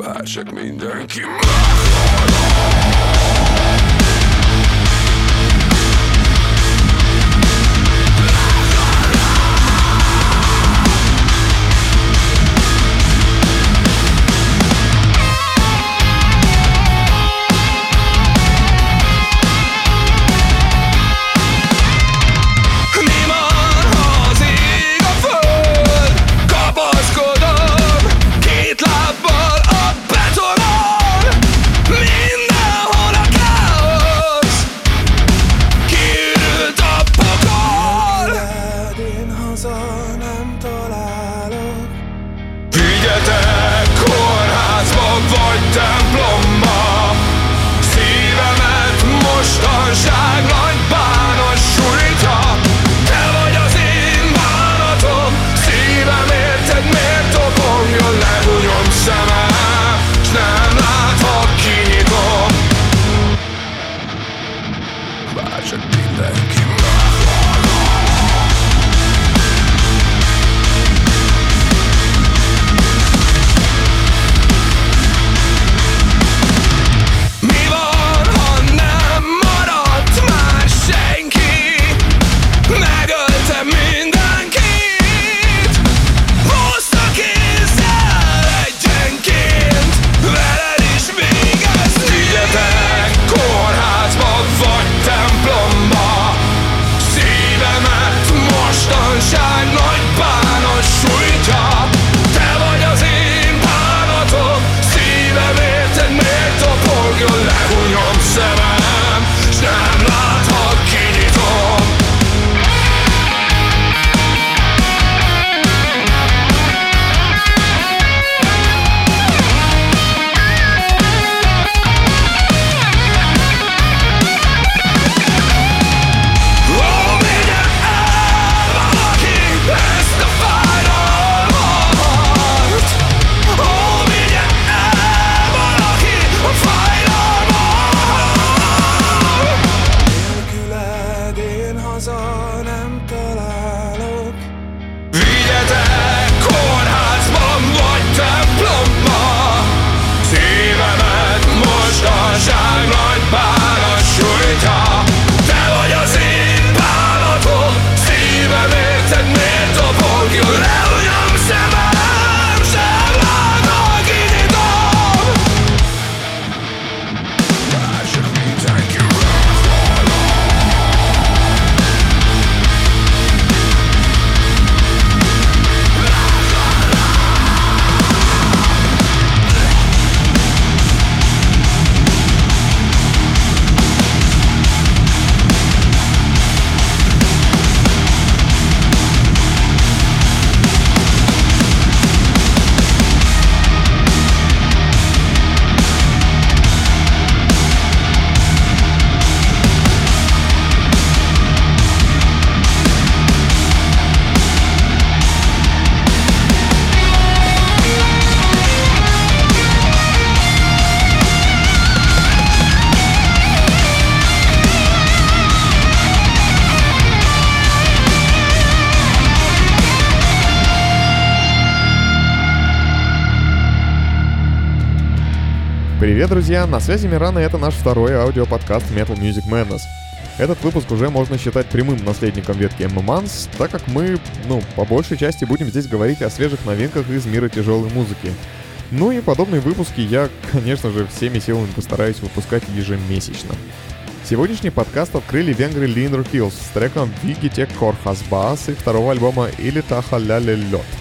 Básik mindenki más друзья! На связи Миран, и это наш второй аудиоподкаст Metal Music Madness. Этот выпуск уже можно считать прямым наследником ветки Months, так как мы, ну, по большей части будем здесь говорить о свежих новинках из мира тяжелой музыки. Ну и подобные выпуски я, конечно же, всеми силами постараюсь выпускать ежемесячно. Сегодняшний подкаст открыли венгры Linder Hills с треком «Вигите Корхасбас» и второго альбома «Или Тахаляля Лед».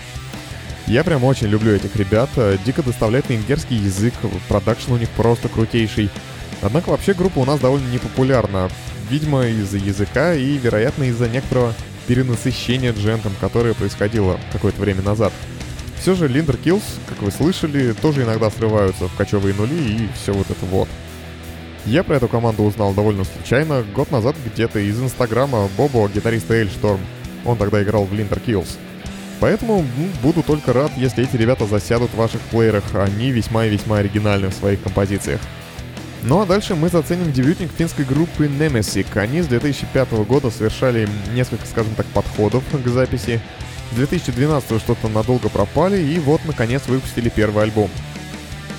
Я прям очень люблю этих ребят, э, дико доставляет венгерский язык, продакшн у них просто крутейший. Однако вообще группа у нас довольно непопулярна, видимо из-за языка и, вероятно, из-за некоторого перенасыщения джентом, которое происходило какое-то время назад. Все же Leander Kills, как вы слышали, тоже иногда срываются в кочевые нули и все вот это вот. Я про эту команду узнал довольно случайно, год назад где-то из инстаграма Бобо, гитариста Эльшторм. Он тогда играл в Линтер Киллс. Поэтому ну, буду только рад, если эти ребята засядут в ваших плеерах, они весьма и весьма оригинальны в своих композициях. Ну а дальше мы заценим дебютник финской группы Nemesic. Они с 2005 года совершали несколько, скажем так, подходов к записи. С 2012 что-то надолго пропали и вот наконец выпустили первый альбом.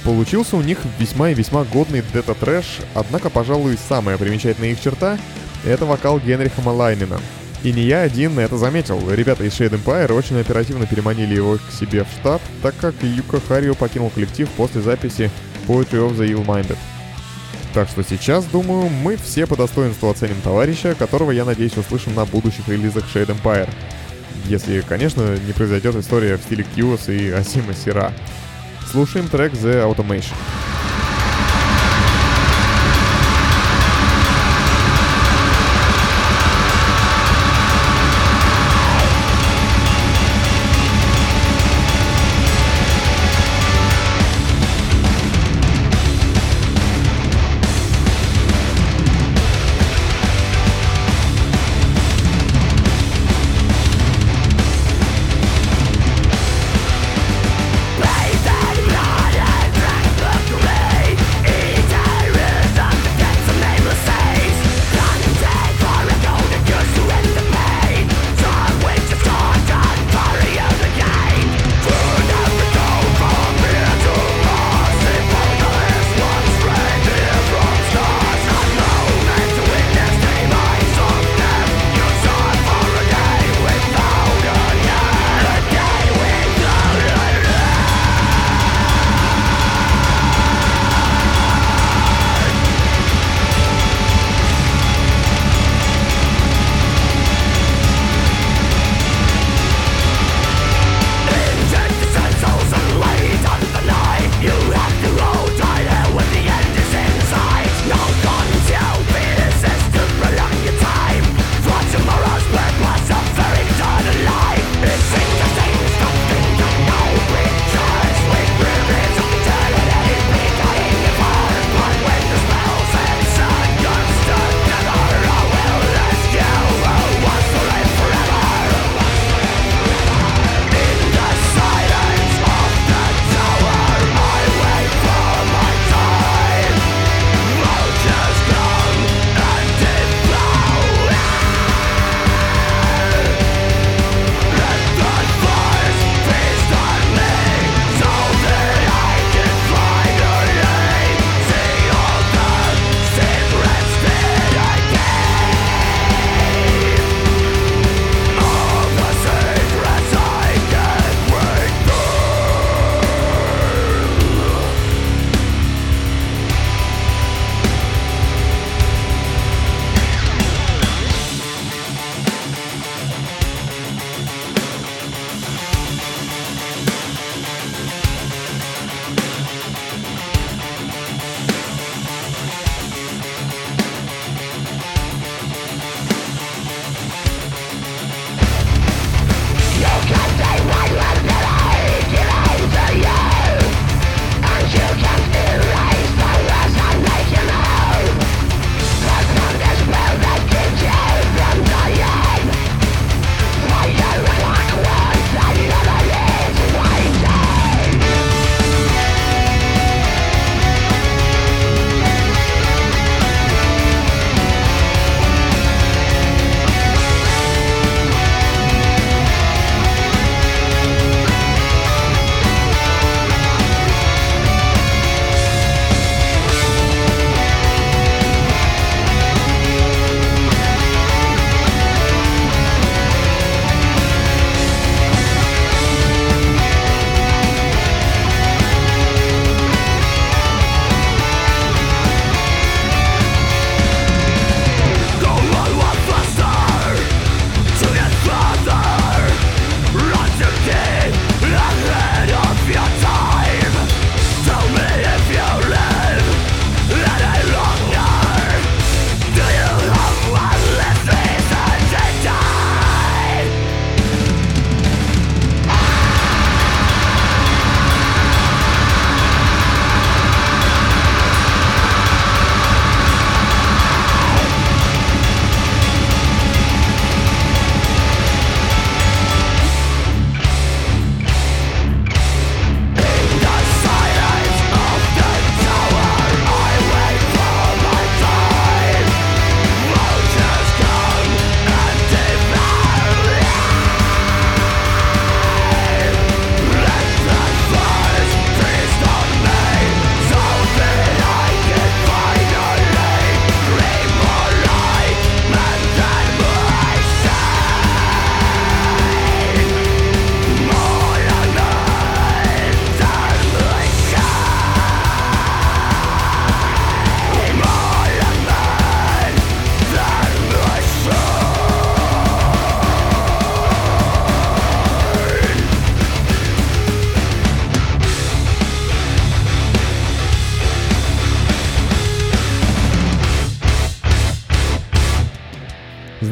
Получился у них весьма и весьма годный дета-трэш, однако, пожалуй, самая примечательная их черта — это вокал Генриха Малайнина. И не я один это заметил. Ребята из Shade Empire очень оперативно переманили его к себе в штаб, так как Юка Харио покинул коллектив после записи Poetry of the Evil Minded. Так что сейчас, думаю, мы все по достоинству оценим товарища, которого, я надеюсь, услышим на будущих релизах Shade Empire. Если, конечно, не произойдет история в стиле Кьюс и Асима Сира. Слушаем трек The Automation.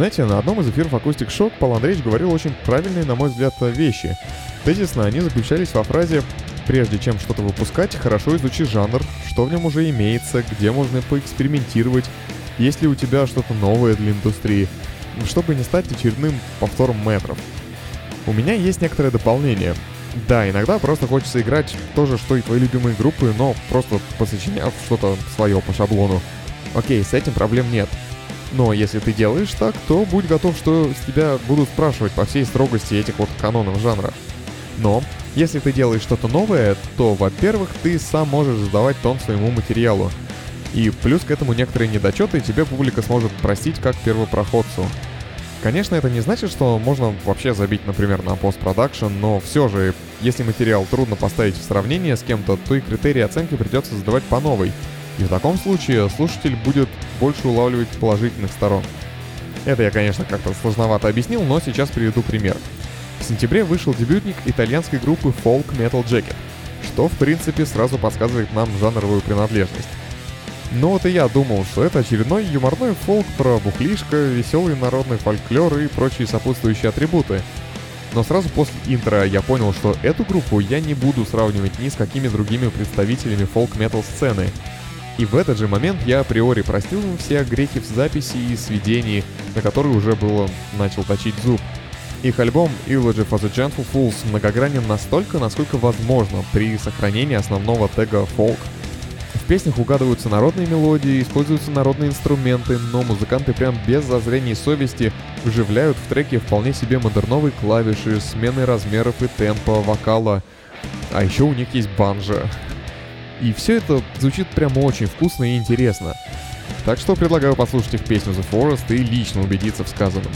Знаете, на одном из эфиров Acoustic Shock Павел Андреевич говорил очень правильные, на мой взгляд, вещи. Тезисно они заключались во фразе «Прежде чем что-то выпускать, хорошо изучи жанр, что в нем уже имеется, где можно поэкспериментировать, есть ли у тебя что-то новое для индустрии, чтобы не стать очередным повтором метров». У меня есть некоторое дополнение. Да, иногда просто хочется играть то же, что и твои любимые группы, но просто посочиняв что-то свое по шаблону. Окей, с этим проблем нет. Но если ты делаешь так, то будь готов, что с тебя будут спрашивать по всей строгости этих вот канонов жанра. Но, если ты делаешь что-то новое, то, во-первых, ты сам можешь задавать тон своему материалу. И плюс к этому некоторые недочеты тебе публика сможет простить как первопроходцу. Конечно, это не значит, что можно вообще забить, например, на постпродакшн, но все же, если материал трудно поставить в сравнение с кем-то, то и критерии оценки придется задавать по новой. И в таком случае слушатель будет больше улавливать положительных сторон. Это я, конечно, как-то сложновато объяснил, но сейчас приведу пример. В сентябре вышел дебютник итальянской группы Folk Metal Jacket, что в принципе сразу подсказывает нам жанровую принадлежность. Но вот и я думал, что это очередной юморной фолк про бухлишко, веселый народный фольклор и прочие сопутствующие атрибуты. Но сразу после интро я понял, что эту группу я не буду сравнивать ни с какими другими представителями фолк-метал сцены. И в этот же момент я априори простил им все грехи в записи и сведении, на которые уже было начал точить зуб. Их альбом Eulogy for the Gentle Fools многогранен настолько, насколько возможно при сохранении основного тега folk — в песнях угадываются народные мелодии, используются народные инструменты, но музыканты прям без зазрений совести вживляют в треки вполне себе модерновые клавиши, смены размеров и темпа, вокала. А еще у них есть банжа. И все это звучит прям очень вкусно и интересно. Так что предлагаю послушать их песню The Forest и лично убедиться в сказанном.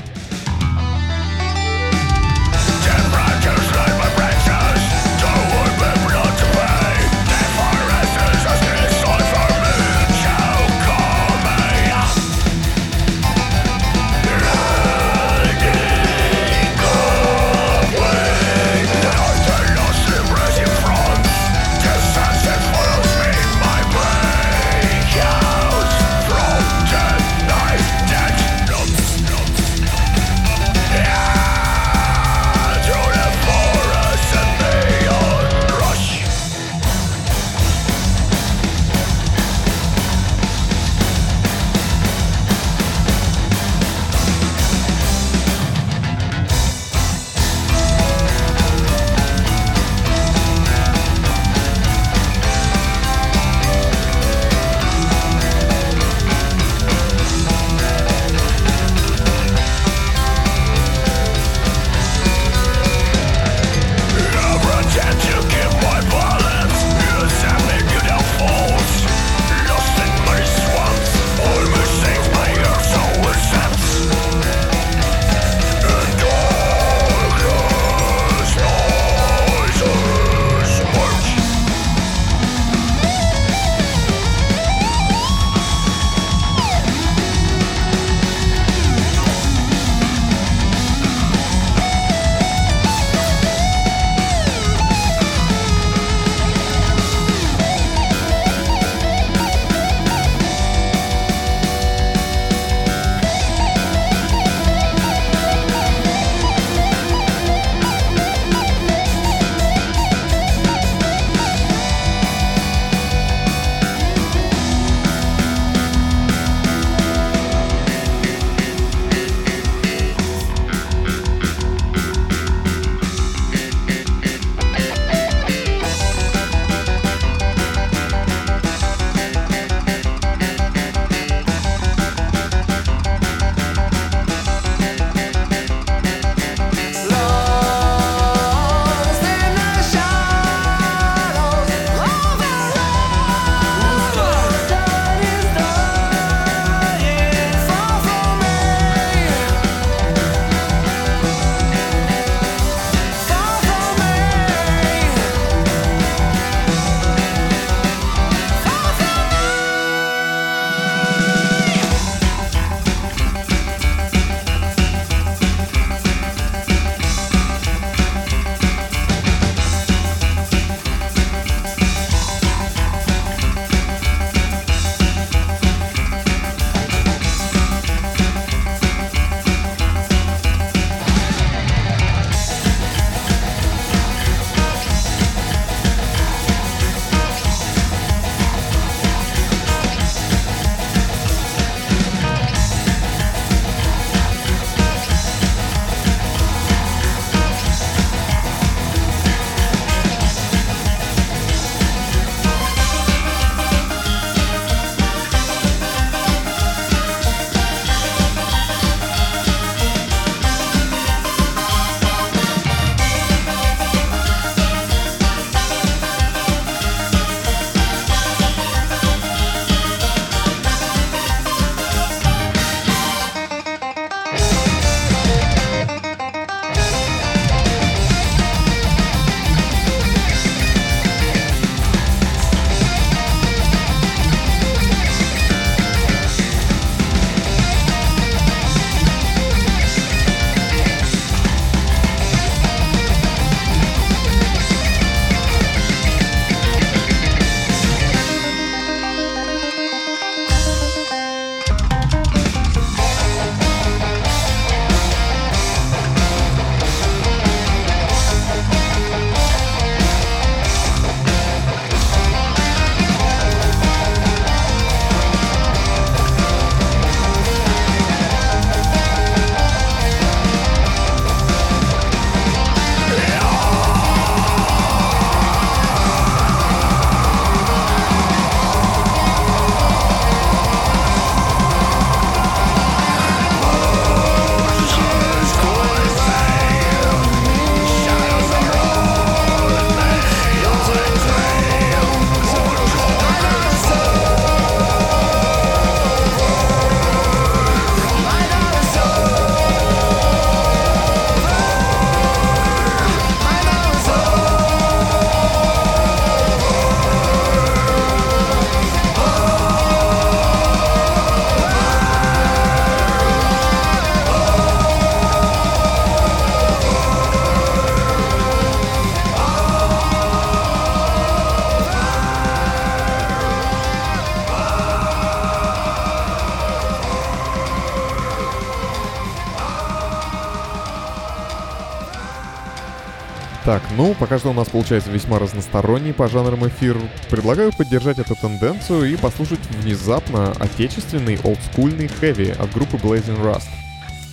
Ну, пока что у нас получается весьма разносторонний по жанрам эфир. Предлагаю поддержать эту тенденцию и послушать внезапно отечественный олдскульный хэви от группы Blazing Rust.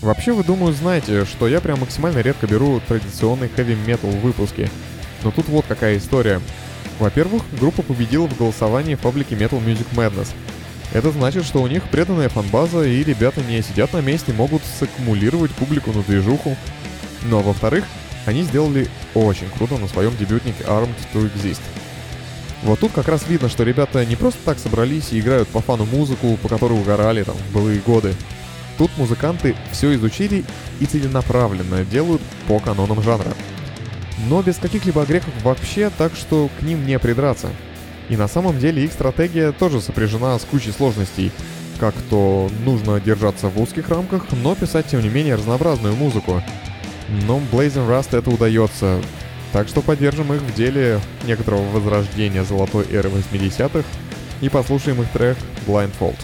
Вообще, вы, думаю, знаете, что я прям максимально редко беру традиционный хэви-метал в выпуске. Но тут вот какая история. Во-первых, группа победила в голосовании в паблике Metal Music Madness. Это значит, что у них преданная фанбаза, и ребята не сидят на месте, могут саккумулировать публику на движуху. Ну а во-вторых, они сделали очень круто на своем дебютнике Armed to Exist. Вот тут как раз видно, что ребята не просто так собрались и играют по фану музыку, по которой угорали там в былые годы. Тут музыканты все изучили и целенаправленно делают по канонам жанра. Но без каких-либо огрехов вообще, так что к ним не придраться. И на самом деле их стратегия тоже сопряжена с кучей сложностей. Как то нужно держаться в узких рамках, но писать тем не менее разнообразную музыку. Но Blazing Rust это удается, так что поддержим их в деле некоторого возрождения золотой эры 80-х и послушаем их трек Blindfold.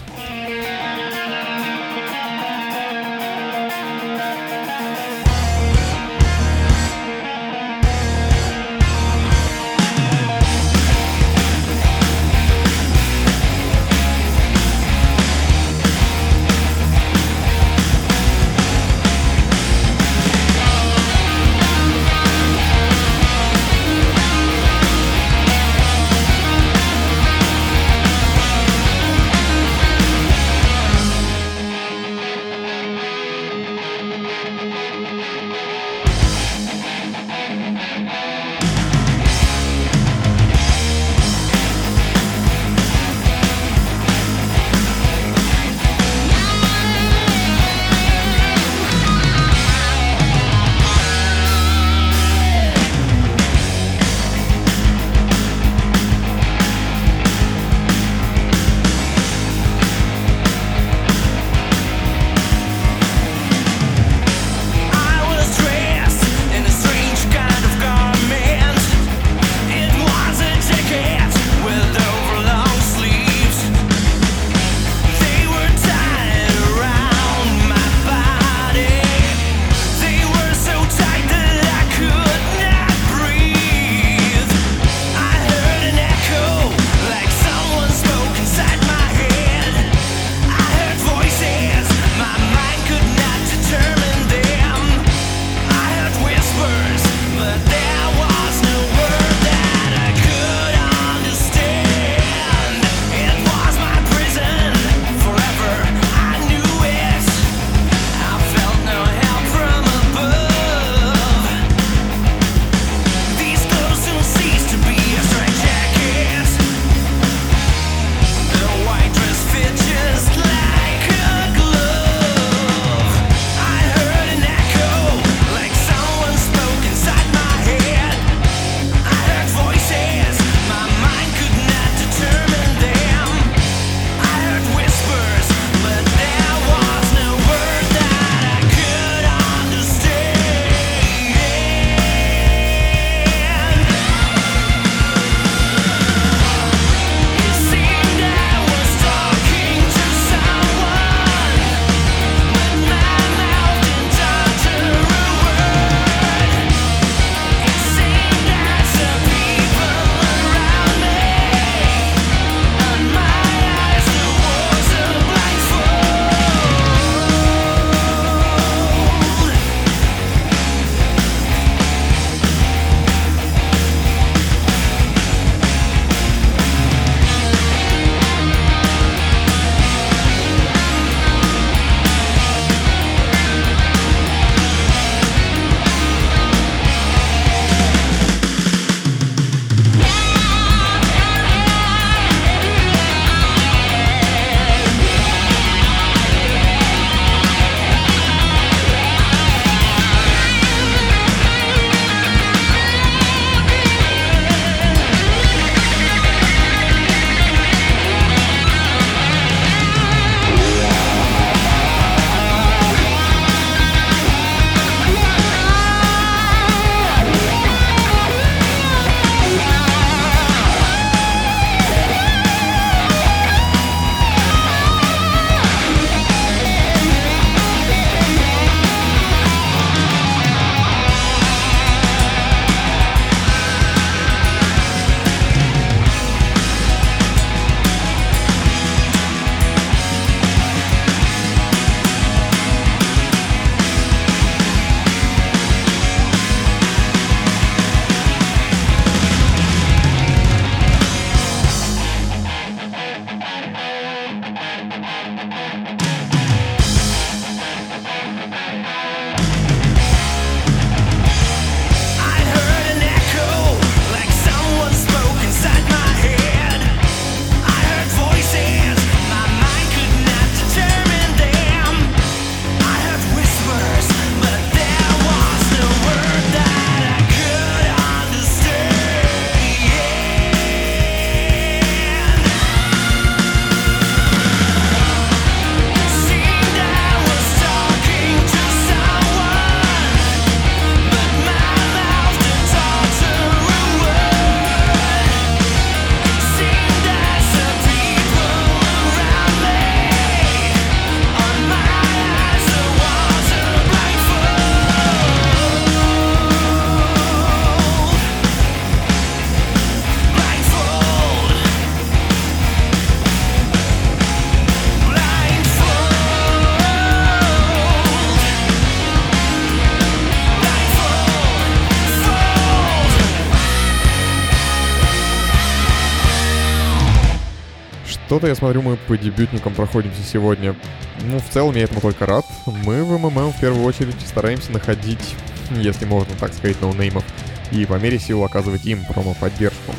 То-то, я смотрю, мы по дебютникам проходимся сегодня. Ну, в целом я этому только рад. Мы в МММ в первую очередь стараемся находить, если можно так сказать, ноунеймов, и по мере сил оказывать им промо-поддержку.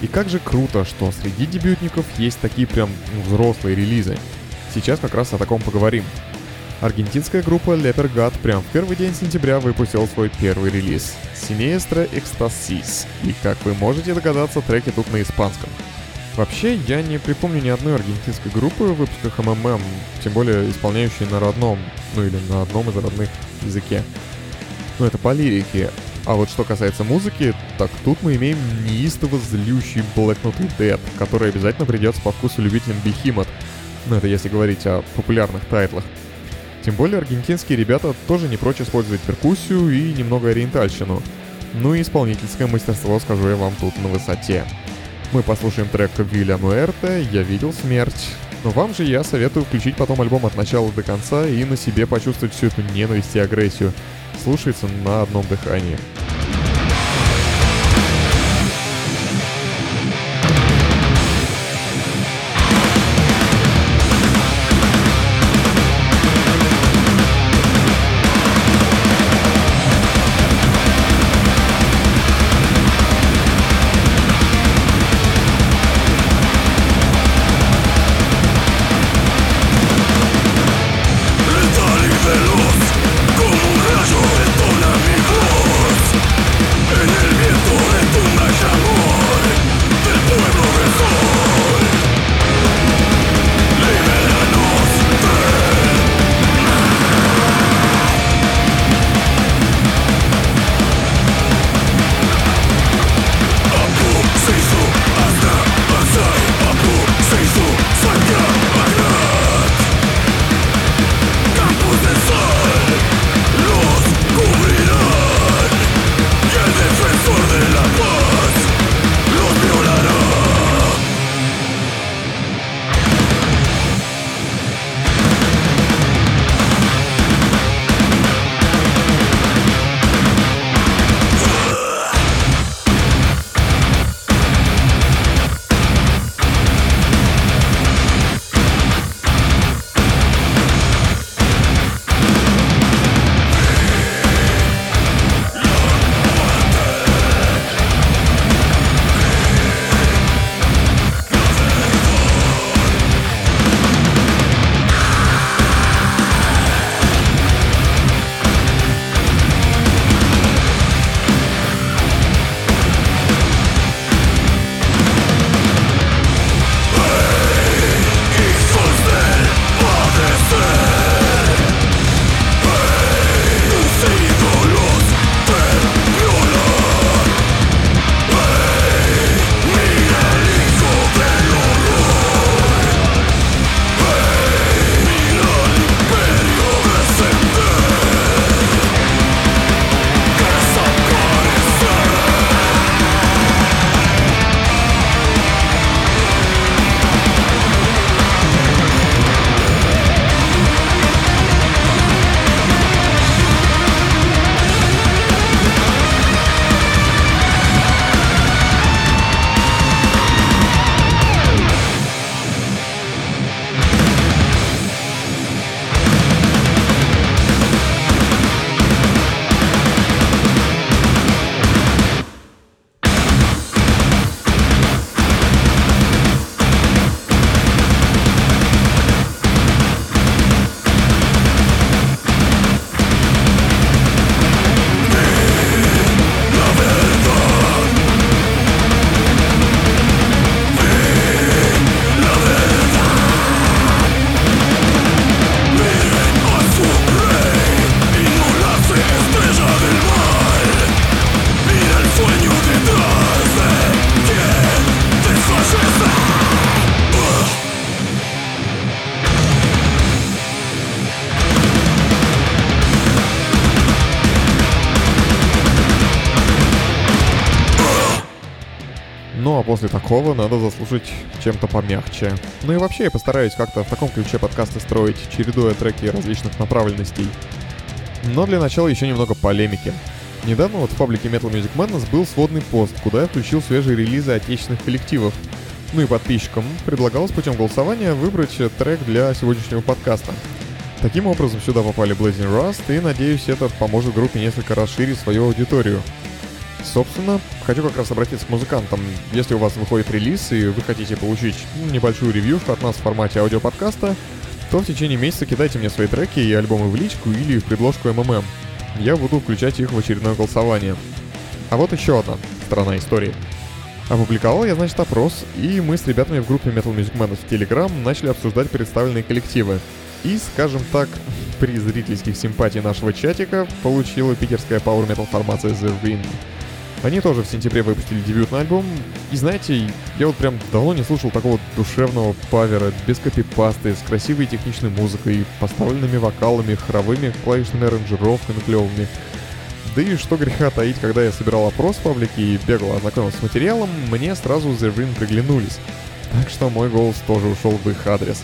И как же круто, что среди дебютников есть такие прям ну, взрослые релизы. Сейчас как раз о таком поговорим. Аргентинская группа Lepergat прям в первый день сентября выпустила свой первый релиз — Siniestra Ecstasis. И, как вы можете догадаться, треки тут на испанском. Вообще, я не припомню ни одной аргентинской группы в выпусках МММ, тем более исполняющей на родном, ну или на одном из родных языке. Ну это по лирике. А вот что касается музыки, так тут мы имеем неистово злющий блэкнутый Dead, который обязательно придется по вкусу любителям Behemoth. Ну это если говорить о популярных тайтлах. Тем более аргентинские ребята тоже не прочь использовать перкуссию и немного ориентальщину. Ну и исполнительское мастерство, скажу я вам, тут на высоте. Мы послушаем трек Вилля Муэрте «Я видел смерть». Но вам же я советую включить потом альбом от начала до конца и на себе почувствовать всю эту ненависть и агрессию. Слушается на одном дыхании. Такого надо заслушать чем-то помягче. Ну и вообще я постараюсь как-то в таком ключе подкасты строить, чередуя треки различных направленностей. Но для начала еще немного полемики. Недавно вот в паблике Metal Music Madness был сводный пост, куда я включил свежие релизы отечественных коллективов. Ну и подписчикам предлагалось путем голосования выбрать трек для сегодняшнего подкаста. Таким образом, сюда попали Blazing Rust, и, надеюсь, это поможет группе несколько расширить свою аудиторию. Собственно, хочу как раз обратиться к музыкантам. Если у вас выходит релиз, и вы хотите получить ну, небольшую ревьюшку от нас в формате аудиоподкаста, то в течение месяца кидайте мне свои треки и альбомы в личку или в предложку МММ. Я буду включать их в очередное голосование. А вот еще одна сторона истории. Опубликовал я, значит, опрос, и мы с ребятами в группе Metal Music Man в Telegram начали обсуждать представленные коллективы. И, скажем так, при зрительских симпатий нашего чатика получила питерская Power Metal формация The Wind. Они тоже в сентябре выпустили дебютный альбом, и знаете, я вот прям давно не слушал такого душевного павера, без копипасты, с красивой техничной музыкой, поставленными вокалами, хоровыми клавишными аранжировками клевыми. Да и что греха таить, когда я собирал опрос в паблике и бегал ознакомился с материалом, мне сразу The Ring приглянулись. Так что мой голос тоже ушел в их адрес.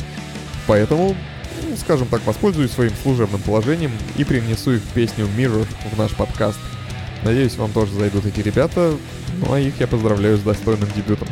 Поэтому, ну, скажем так, воспользуюсь своим служебным положением и принесу их песню Mirror в наш подкаст. Надеюсь, вам тоже зайдут эти ребята, ну а их я поздравляю с достойным дебютом.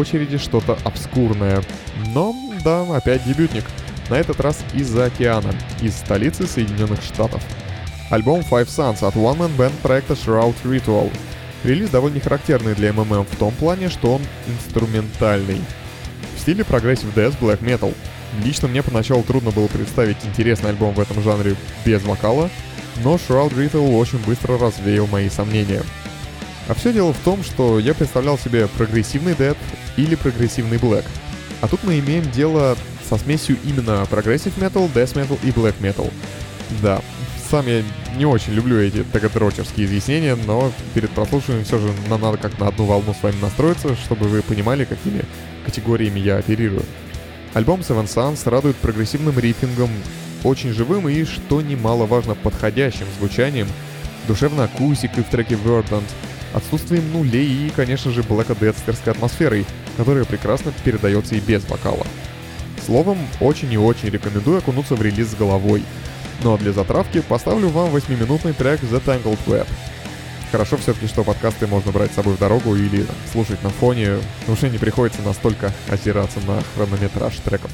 Очереди что-то обскурное. Но, да, опять дебютник. На этот раз из-за океана, из столицы Соединенных Штатов. Альбом Five Sons от One Man Band проекта Shroud Ritual. Релиз довольно характерный для МММ в том плане, что он инструментальный. В стиле progressive Death Black Metal. Лично мне поначалу трудно было представить интересный альбом в этом жанре без вокала, но Shroud Ritual очень быстро развеял мои сомнения. А все дело в том, что я представлял себе прогрессивный Death или прогрессивный Black. А тут мы имеем дело со смесью именно progressive Metal, Death Metal и Black Metal. Да, сам я не очень люблю эти тегодрочерские изъяснения, но перед прослушиванием все же нам надо как на одну волну с вами настроиться, чтобы вы понимали, какими категориями я оперирую. Альбом Seven Sons радует прогрессивным рифингом, очень живым и, что немаловажно, подходящим звучанием, душевной акустикой в треке Verdant, отсутствием нулей и, конечно же, блэкодетстерской атмосферой, которая прекрасно передается и без вокала. Словом, очень и очень рекомендую окунуться в релиз с головой. Ну а для затравки поставлю вам 8-минутный трек The Tangled Web. Хорошо все-таки, что подкасты можно брать с собой в дорогу или слушать на фоне, уже не приходится настолько озираться на хронометраж треков.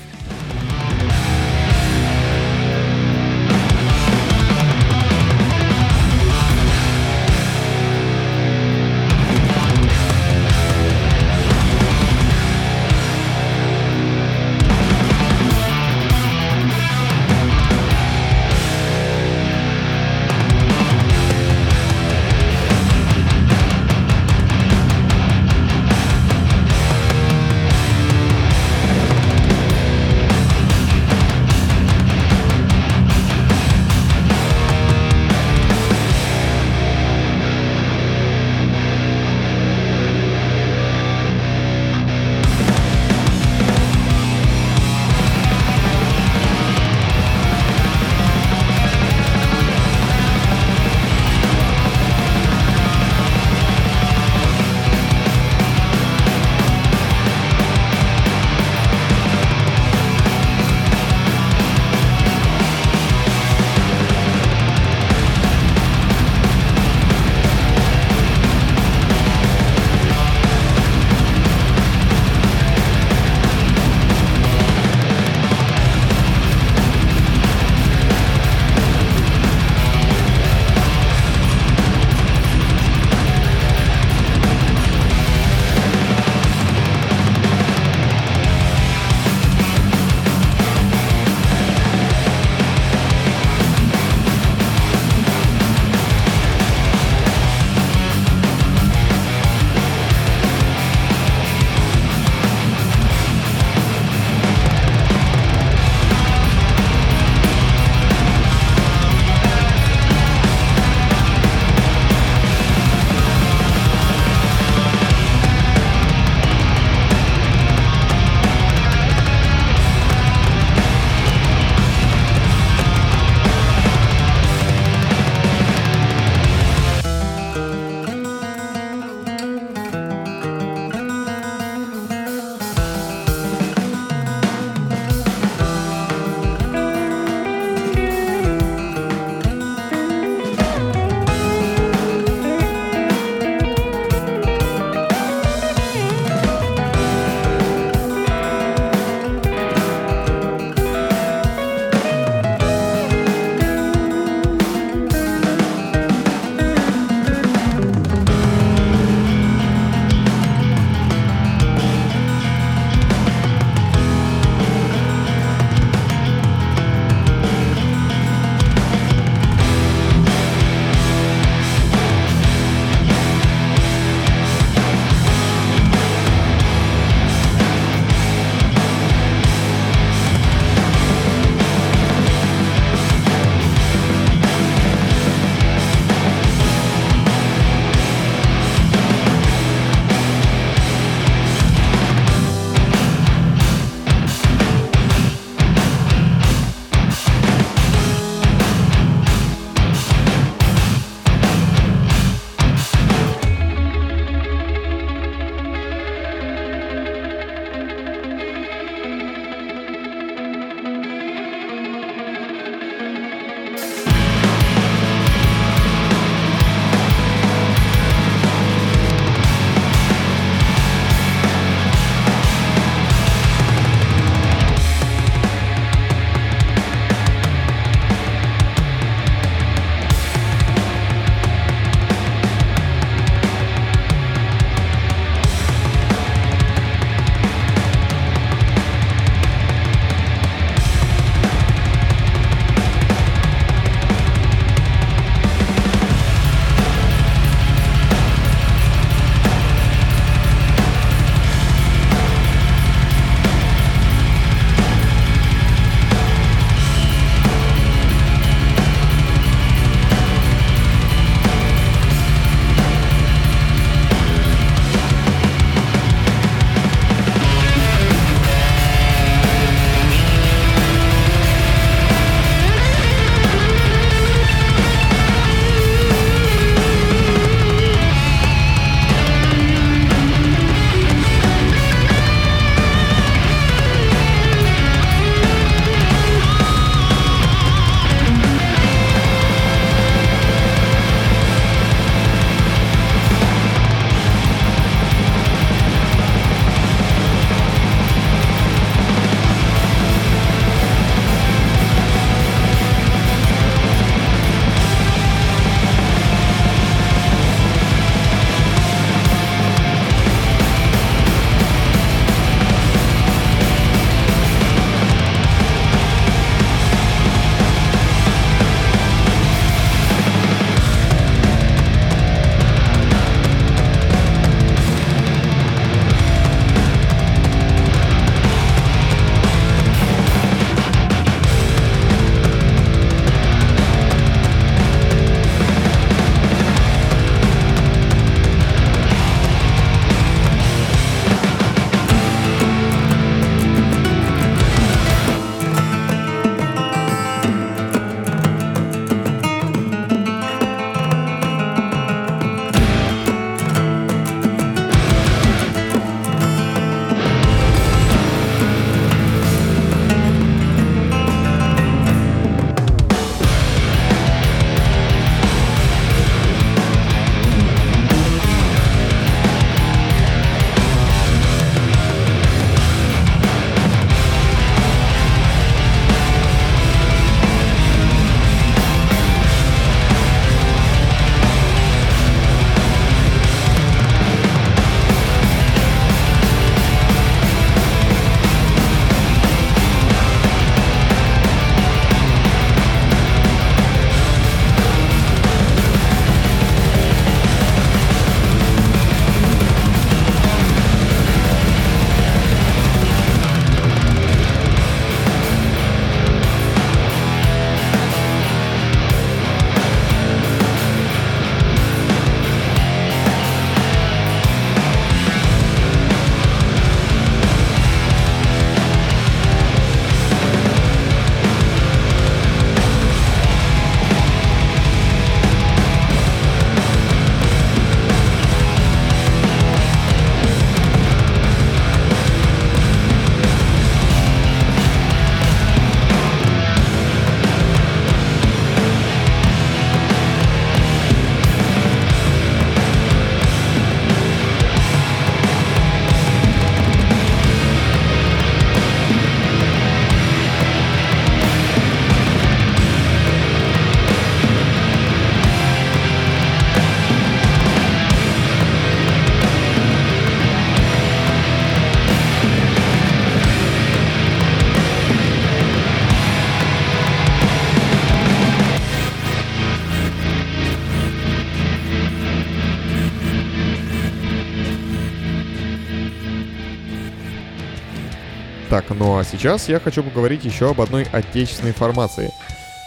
А сейчас я хочу поговорить еще об одной отечественной формации.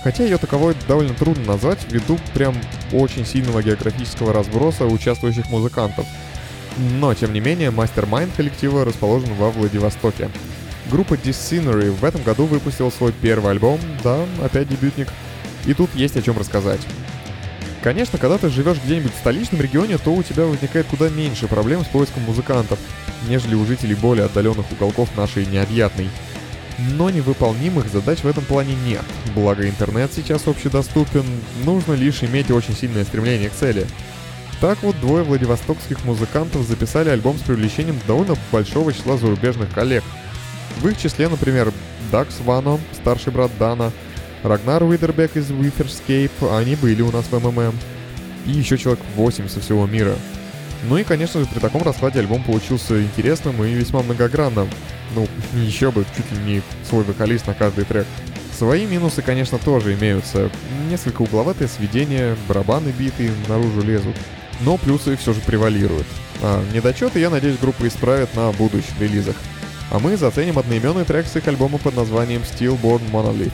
Хотя ее таковой довольно трудно назвать ввиду прям очень сильного географического разброса участвующих музыкантов. Но, тем не менее, мастер-майнд коллектива расположен во Владивостоке. Группа Disscenery в этом году выпустила свой первый альбом, да, опять дебютник, и тут есть о чем рассказать. Конечно, когда ты живешь где-нибудь в столичном регионе, то у тебя возникает куда меньше проблем с поиском музыкантов, нежели у жителей более отдаленных уголков нашей необъятной. Но невыполнимых задач в этом плане нет. Благо интернет сейчас общедоступен, нужно лишь иметь очень сильное стремление к цели. Так вот, двое владивостокских музыкантов записали альбом с привлечением довольно большого числа зарубежных коллег. В их числе, например, Дакс Вано, старший брат Дана, Рагнар Уидербек из Witherscape, они были у нас в МММ, и еще человек 8 со всего мира. Ну и, конечно же, при таком раскладе альбом получился интересным и весьма многогранным. Ну, еще бы, чуть ли не свой вокалист на каждый трек. Свои минусы, конечно, тоже имеются. Несколько угловатое сведение, барабаны битые наружу лезут. Но плюсы все же превалируют. А недочеты, я надеюсь, группа исправит на будущих релизах. А мы заценим одноименный трек с их альбома под названием Stillborn Monolith.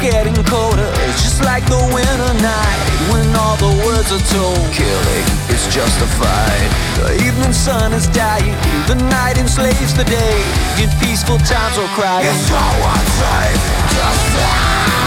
Getting colder, just like the winter night when all the words are told. Killing is justified. The evening sun is dying, the night enslaves the day. In peaceful times we'll cry. It's one's safe to.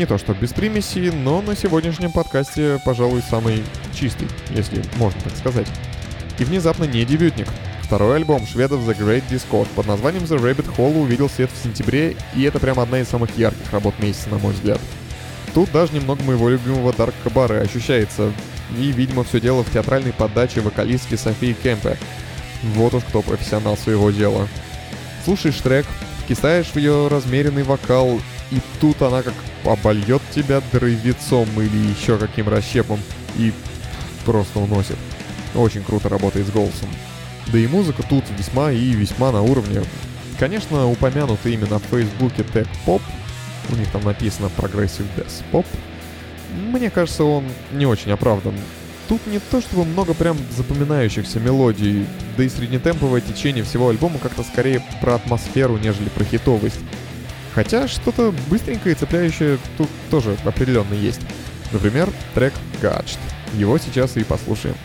Не то что без примесей, но на сегодняшнем подкасте, пожалуй, самый чистый, если можно так сказать. И внезапно не дебютник. Второй альбом шведов The Great Discord под названием The Rabbit Hole увидел свет в сентябре, и это прям одна из самых ярких работ месяца, на мой взгляд. Тут даже немного моего любимого Дарк Кабары ощущается, и, видимо, все дело в театральной подаче вокалистки Софии Кемпе. Вот уж кто профессионал своего дела. Слушаешь трек, кисаешь в ее размеренный вокал, и тут она как обольет тебя драйвецом или еще каким расщепом, и просто уносит. Очень круто работает с голосом. Да и музыка тут весьма и весьма на уровне. Конечно, упомянутый именно в фейсбуке Tech Pop, у них там написано Progressive Death Pop, мне кажется, он не очень оправдан. Тут не то чтобы много прям запоминающихся мелодий, да и среднетемповое течение всего альбома как-то скорее про атмосферу, нежели про хитовость. Хотя что-то быстренькое и цепляющее тут тоже определенно есть. Например, трек Gadged. Его сейчас и послушаем.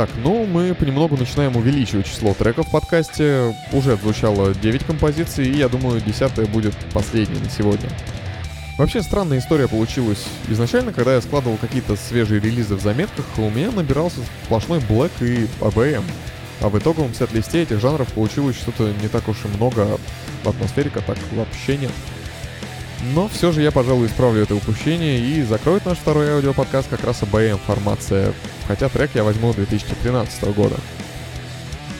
Так, ну мы понемногу начинаем увеличивать число треков в подкасте. Уже звучало 9 композиций, и я думаю, 10 будет последней на сегодня. Вообще странная история получилась. Изначально, когда я складывал какие-то свежие релизы в заметках, у меня набирался сплошной Black и ABM. А в итоговом сет-листе этих жанров получилось что-то не так уж и много, а атмосферика так вообще нет. Но все же я, пожалуй, исправлю это упущение и закроет наш второй аудиоподкаст как раз АБМ формация, хотя трек я возьму 2013 года.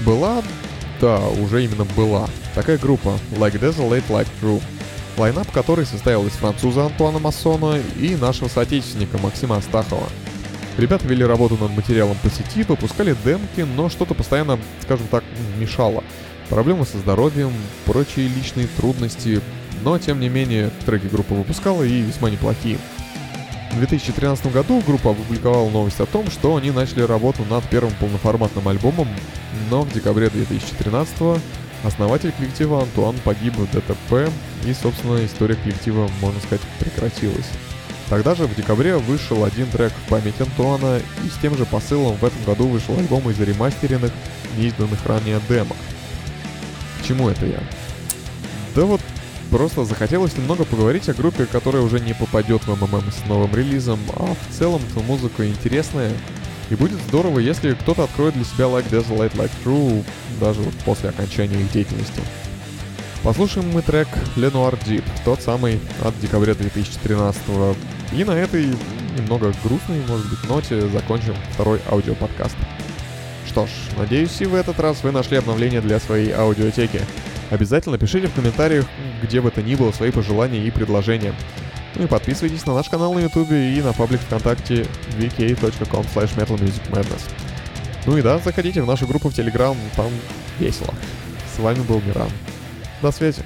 Была, да, уже именно была, такая группа Like Desolate Like True, лайнап которой состоял из француза Антуана Массона и нашего соотечественника Максима Астахова. Ребята вели работу над материалом по сети, выпускали демки, но что-то постоянно, скажем так, мешало. Проблемы со здоровьем, прочие личные трудности, но тем не менее треки группа выпускала и весьма неплохие. В 2013 году группа опубликовала новость о том, что они начали работу над первым полноформатным альбомом, но в декабре 2013 основатель коллектива Антуан погиб в ДТП, и, собственно, история коллектива, можно сказать, прекратилась. Тогда же в декабре вышел один трек в память Антуана, и с тем же посылом в этом году вышел альбом из ремастеренных, неизданных ранее демок. К чему это я? Да вот просто захотелось немного поговорить о группе, которая уже не попадет в МММ с новым релизом, а в целом-то музыка интересная. И будет здорово, если кто-то откроет для себя Like Desolate Like True даже вот после окончания их деятельности. Послушаем мы трек Lenoir Deep, тот самый от декабря 2013 И на этой немного грустной, может быть, ноте закончим второй аудиоподкаст. Что ж, надеюсь, и в этот раз вы нашли обновление для своей аудиотеки. Обязательно пишите в комментариях, где бы то ни было, свои пожелания и предложения. Ну и подписывайтесь на наш канал на YouTube и на паблик ВКонтакте vk.com slash metalmusicmadness. Ну и да, заходите в нашу группу в Telegram, там весело. С вами был Миран. До связи.